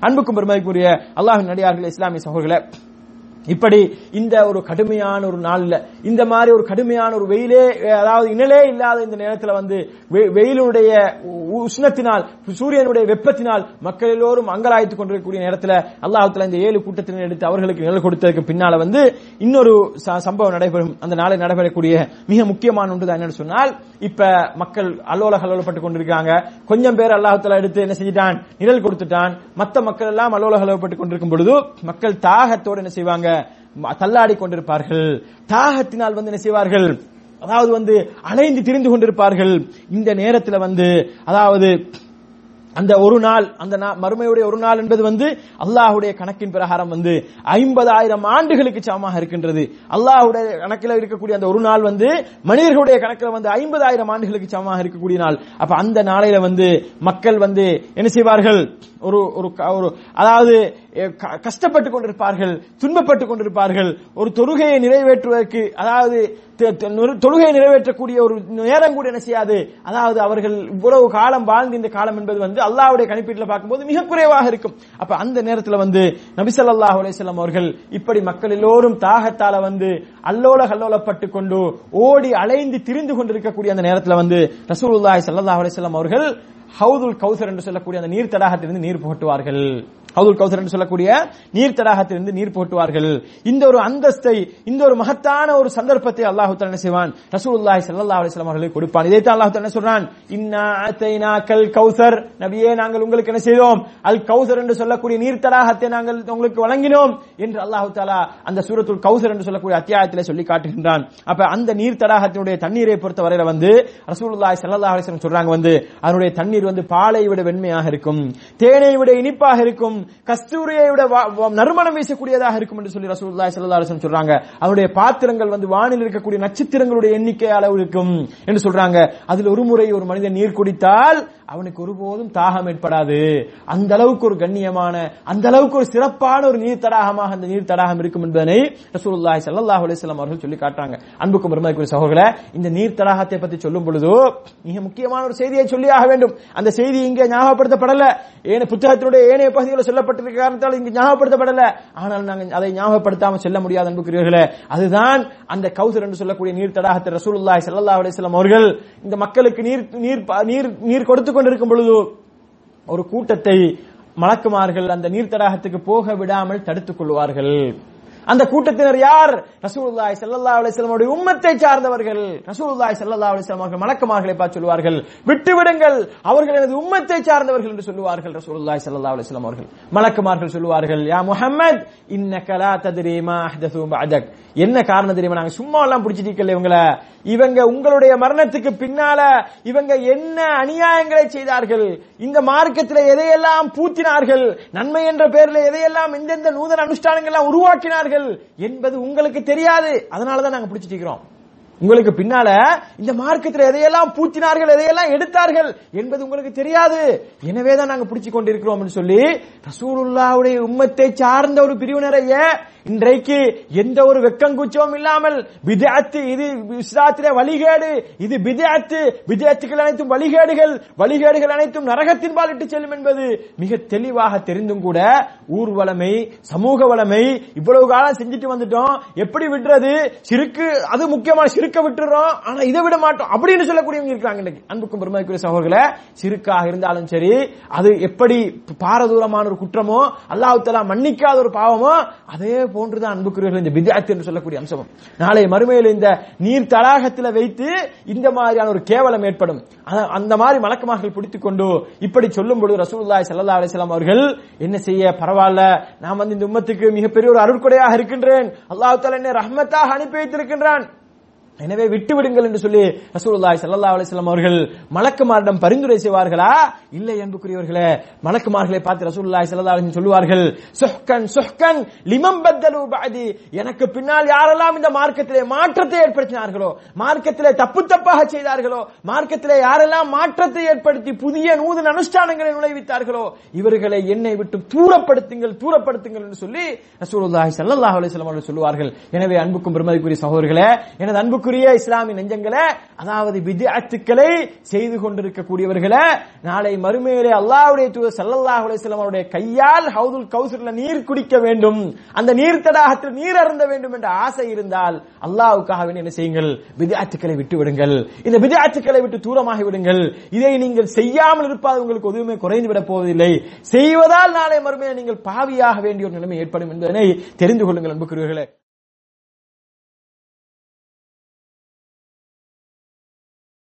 அன்புக்கும் பெருமதிக்குரிய அல்லாஹின் நடிகார்கள் இஸ்லாமிய சகோதரர்களே இப்படி இந்த ஒரு கடுமையான ஒரு நாள்ல இந்த மாதிரி ஒரு கடுமையான ஒரு வெயிலே அதாவது இனலே இல்லாத இந்த நேரத்துல வந்து வெ- வெயிலுடைய உ- உஷ்ணத்தினால் சூரியனுடைய வெப்பத்தினால் மக்கள் எல்லோரும் அங்கலாய்த்துக் கொண்டிருக்கக்கூடிய நேரத்துல அல்லாஹத்துல இந்த ஏழு கூட்டத்தினர் எடுத்து அவர்களுக்கு நிழல் கொடுத்ததுக்கு பின்னால வந்து இன்னொரு ச- சம்பவம் நடைபெறும். அந்த நாளை நடைபெறக்கூடிய மிக முக்கியமான ஒன்று தான் என்னன்னு சொன்னால் இப்ப மக்கள் அல்லோல கல்லோலப்பட்டு கொண்டிருக்காங்க கொஞ்சம் பேர் அல்லாஹத்துல எடுத்து என்ன செஞ்சிட்டான்? நிழல் கொடுத்துட்டான். மத்த மக்கள் எல்லாம் அல்லோல கலவப்பட்டு கொண்டிருக்கும் பொழுது மக்கள் தாகத்தோடு என்ன செய்வாங்க? தள்ளாடி கொண்டிருப்பார்கள். தாகத்தினால் வந்து என்ன செய்வார்கள்? அதாவது வந்து அலைந்து திரிந்து கொண்டிருப்பார்கள். இந்த நேரத்துல வந்து அதாவது அந்த ஒரு நாள் அந்த நா- மறுமையுடைய ஒரு நாள் என்பது வந்து அல்லாஹுடைய கணக்கின் பிரகாரம் வந்து ஐம்பதாயிரம் ஆண்டுகளுக்கு சமமாக இருக்கின்றது. அல்லாஹ்வுடைய கணக்கில் இருக்கக்கூடிய அந்த ஒரு நாள் வந்து மனிதர்களுடைய கணக்கில் வந்து ஐம்பதாயிரம் ஆண்டுகளுக்கு சமமாக இருக்கக்கூடிய நாள். அப்ப அந்த நாளையில வந்து மக்கள் வந்து என்ன செய்வார்கள்? ஒரு ஒரு க- ஒரு அதாவது க- கஷ்டப்பட்டு கொண்டிருப்பார்கள் துன்பப்பட்டு கொண்டிருப்பார்கள் ஒரு தொழுகையை நிறைவேற்றுவதற்கு அதாவது தொழுகையை நிறைவேற்றக்கூடிய ஒரு நேரம் கூட என்ன செய்யாது. அதாவது அவர்கள் இவ்வளவு காலம் வாழ்ந்த இந்த காலம் என்பது வந்து அல்லாவுடைய கணிப்பீட்டில் பார்க்கும்போது மிக குறைவாக இருக்கும். அப்ப அந்த நேரத்தில் வந்து நபிசல்லாஹ் அலிசல்லாம் அவர்கள் இப்படி மக்கள் எல்லோரும் தாகத்தால வந்து அல்லோல கல்லோலப்பட்டு கொண்டு ஓடி அலைந்து திரிந்து கொண்டிருக்கக்கூடிய அந்த நேரத்தில் வந்து ரசூலுல்லாஹி ஸல்லல்லாஹு அலைஹி அவர்கள் ஹவுதுல் கௌசர் என்று சொல்லக்கூடிய அந்த நீர் தடாகத்திலிருந்து நீர் புகட்டுவார்கள். ஹவுதுல் கௌசர் என்று சொல்லக்கூடிய நீர் தடாகத்திலிருந்து நீர் போட்டுவார்கள். இந்த ஒரு அந்தஸ்தை இந்த ஒரு மகத்தான ஒரு சந்தர்ப்பத்தை அல்லாஹு என்ன செய்வான்? ரசூலுல்லாஹி ஸல்லல்லாஹு அலைஹி வஸல்லம் அவர்களுக்கு கொடுப்பான். இதைத்தான் அல்லாஹ் தஆலா என்ன சொல்றான்? இன்னா அத்தைனாக்கல் கௌசர். நபியே நாங்கள் உங்களுக்கு என்ன செய்தோம்? அல் கௌசர் என்று சொல்லக்கூடிய நீர் தடாகத்தை நாங்கள் உங்களுக்கு வழங்கினோம் என்று அல்லாஹு தஆலா அந்த சூரத்துல் கௌசர் என்று சொல்லக்கூடிய அத்தியாயத்திலே சொல்லி காட்டுகின்றான். அப்ப அந்த நீர் தடாகத்தினுடைய தண்ணீரை பொறுத்த வரையில வந்து ரசூலுல்லாஹி ஸல்லல்லாஹு அலைஹி வஸல்லம் சொல்றாங்க வந்து அதனுடைய தண்ணீர் வந்து பாலை விட வெண்மையாக இருக்கும் தேனை விட இனிப்பாக இருக்கும் கஸ்தூரியை விட நறுமணம் வீசக்கூடியதாக இருக்கும் என்று சொல்லி ரசூல்லா ஸல்லல்லாஹு அலைஹி சொல்றாங்க. அவருடைய பாத்திரங்கள் வந்து வானில் இருக்கக்கூடிய நட்சத்திரங்களுடைய எண்ணிக்கை அளவு இருக்கும் என்று சொல்றாங்க. அதில் ஒரு முறை ஒரு மனிதன் நீர் குடித்தால் அவனுக்கு ஒருபோதும் தாகம் ஏற்படாது. அந்த அளவுக்கு ஒரு கண்ணியமான அந்த அளவுக்கு ஒரு சிறப்பான ஒரு நீர் தடாகமாக அந்த நீர் தடாகம் இருக்கும் என்பதனை ரசூலுல்லாஹி சல்லாஹ் அலிஸ்லாம் அவர்கள் சொல்லி காட்டுறாங்க. அன்புக்கும் பெருமதிக்குரிய சகோதரர்களே இந்த நீர் தடாகத்தை பற்றி சொல்லும் பொழுது மிக முக்கியமான ஒரு செய்தியை சொல்லியாக வேண்டும். அந்த செய்தி இங்கே ஞாபகப்படுத்தப்படல. ஏன புத்தகத்தினுடைய ஏனைய பகுதிகளை சொல்லப்பட்டிருக்க காரணத்தால் இங்கு ஞாபகப்படுத்தப்படல. ஆனால் நாங்கள் அதை ஞாபகப்படுத்தாமல் செல்ல முடியாது அன்புக்குரியவர்களே. அதுதான் அந்த கௌசர் என்று சொல்லக்கூடிய நீர் தடாகத்தை ரசூலுல்லாய் செல்லல்லா அலிஸ்லாம் அவர்கள் இந்த மக்களுக்கு நீர் நீர் நீர் நீர் கொடுத்து கொண்டிருக்கும் பொழுது ஒரு கூட்டத்தை மலக்குமார்கள் அந்த நீர் தடாகத்துக்கு போக விடாமல் தடுத்துக் கொள்வார்கள். அந்த கூட்டத்தினர் யார்? ரசூலுல்லாஹி ஸல்லல்லாஹு அலைஹி வஸல்லம் உடைய உம்மத்தை சார்ந்தவர்கள். ரசூலுல்லாஹி ஸல்லல்லாஹு அலைஹி வஸல்லம் அவர்கள் மலக்குமார்களை பார்த்து சொல்வார்கள் விட்டு விடுங்கள் அவர்கள் எனது உம்மத்தை சார்ந்தவர்கள் என்று சொல்லுவார்கள் ரசூலுல்லாஹி ஸல்லல்லாஹு அலைஹி வஸல்லம் அவர்கள். மலக்குமார்கள் சொல்லுவார்கள் யா முஹம்மத் இன்னக லா தத்ரி மா அஹ்தது பஅதக். என்ன காரணம் தெரியுமா? நாங்க சும்மா எல்லாம் பிடிச்சிட்டு இவங்கள. இவங்க உங்களுடைய மரணத்துக்கு பின்னால இவங்க என்ன அநியாயங்களை செய்தார்கள்? இந்த மார்க்கத்தில் எதையெல்லாம் பூத்தினார்கள்? நன்மை என்ற பெயரில் எதையெல்லாம் எந்தெந்த நூதன அனுஷ்டானங்கள் எல்லாம் உருவாக்கினார்கள் என்பது உங்களுக்கு தெரியாது. அதனாலதான் நாங்க பிடிச்சிட்டு இருக்கிறோம். உங்களுக்கு பின்னால இந்த மார்க்கத்தில் எதையெல்லாம் பூத்தினார்கள் எதையெல்லாம் எடுத்தார்கள் என்பது உங்களுக்கு தெரியாது. எனவே தான் நாங்க பிடிச்சு கொண்டிருக்கிறோம் சொல்லி ரசூலுல்லாவுடைய உம்மத்தை சார்ந்த ஒரு பிரிவினரைய இன்றைக்கு எந்த ஒரு வெக்கங்குச்சமும் இல்லாமல் விதத்து இது இஸ்லாத்திலே வழிகேடு இது விதத்து விதத்துக்கள் அனைத்தும் வழிகேடுகள் வழிகேடுகள் அனைத்தும் நரகத்தின் பால் செல்லும் என்பது மிக தெளிவாக தெரிந்தும் கூட ஊர்வலமை சமூக வளமை இவ்வளவு காலம் செஞ்சுட்டு வந்துட்டோம். எப்படி விடுறது? சிறுக்கு அது முக்கியமான சிறுக்க விட்டுறோம். ஆனா இதை விட மாட்டோம் அப்படின்னு சொல்லக்கூடியவங்க இருக்காங்க இன்னைக்கு அன்புக்கும் பெருமைக்குரிய சகோதரர்களே சிறுக்காக இருந்தாலும் சரி அது எப்படி பாரதூரமான ஒரு குற்றமோ அல்லாஹு மன்னிக்காத ஒரு பாவமோ அதே போன்றுதான் அன்புக்குரியவர்கள் இந்த பிதாத் என்று சொல்லக்கூடிய அம்சமும். நாளை மறுமையில் இந்த நீர் தடாகத்தில் வைத்து இந்த மாதிரியான ஒரு கேவலம் ஏற்படும். அந்த மாதிரி மலக்கமார்கள் பிடித்துக் கொண்டு இப்படி சொல்லும் பொழுது ரசூல்லாய் சல்லா அலிஸ்லாம் அவர்கள் என்ன செய்ய? பரவாயில்ல. நான் வந்து இந்த உம்மத்துக்கு மிகப்பெரிய ஒரு அருட்கொடையாக இருக்கின்றேன். அல்லாஹ் என்னை ரஹ்மத்தாக அனுப்பி வைத்திருக்கின்றான். எனவே விட்டு விடுங்கள் என்று சொல்லி ரசூலுல்லாய் சல்லா அலிஸ்லாம் அவர்கள் மலக்குமாரிடம் பரிந்துரை செய்வார்களா? இல்லை அன்புக்குரியவர்களே மலக்குமார்களை பார்த்து ரசூலுல்லாஹி சல்லா அலைஹி சொல்லுவார்கள் சுஹ்கன் சுஹ்கன் லிமம் பத்தலு பாதி எனக்கு பின்னால் யாரெல்லாம் இந்த மார்க்கத்திலே மாற்றத்தை ஏற்படுத்தினார்களோ மார்க்கத்திலே தப்பு தப்பாக செய்தார்களோ மார்க்கத்திலே யாரெல்லாம் மாற்றத்தை ஏற்படுத்தி புதிய நூதன அனுஷ்டானங்களை நுழைவித்தார்களோ இவர்களை என்னை விட்டு தூரப்படுத்துங்கள் தூரப்படுத்துங்கள் என்று சொல்லி ரசூலுல்லாய் சல்லா அலிஸ்லாம் அவர்கள் சொல்லுவார்கள். எனவே அன்புக்கும் பெருமதிக்குரிய சகோதரர்களே எனது அன்புக்கு அன்புக்குரிய இஸ்லாமிய நெஞ்சங்களை அதாவது விஜயத்துக்களை செய்து கொண்டிருக்கக்கூடியவர்களை நாளை மறுமையிலே அல்லாவுடைய தூதர் சல்லல்லாஹ் அலைஹி அவருடைய கையால் ஹவுதுல் கௌசர்ல நீர் குடிக்க வேண்டும். அந்த நீர் தடாகத்தில் நீர் அருந்த வேண்டும் என்ற ஆசை இருந்தால் அல்லாவுக்காக வேண்டி என்ன செய்யுங்கள்? விஜயத்துக்களை விட்டு விடுங்கள் இந்த விஜயத்துக்களை விட்டு தூரமாகி விடுங்கள். இதை நீங்கள் செய்யாமல் இருப்பது உங்களுக்கு எதுவுமே குறைந்து விட போவதில்லை. செய்வதால் நாளை மறுமையில் நீங்கள் பாவியாக வேண்டிய ஒரு நிலைமை ஏற்படும் என்பதனை தெரிந்து கொள்ளுங்கள் அன்புக்குரியவர்களே.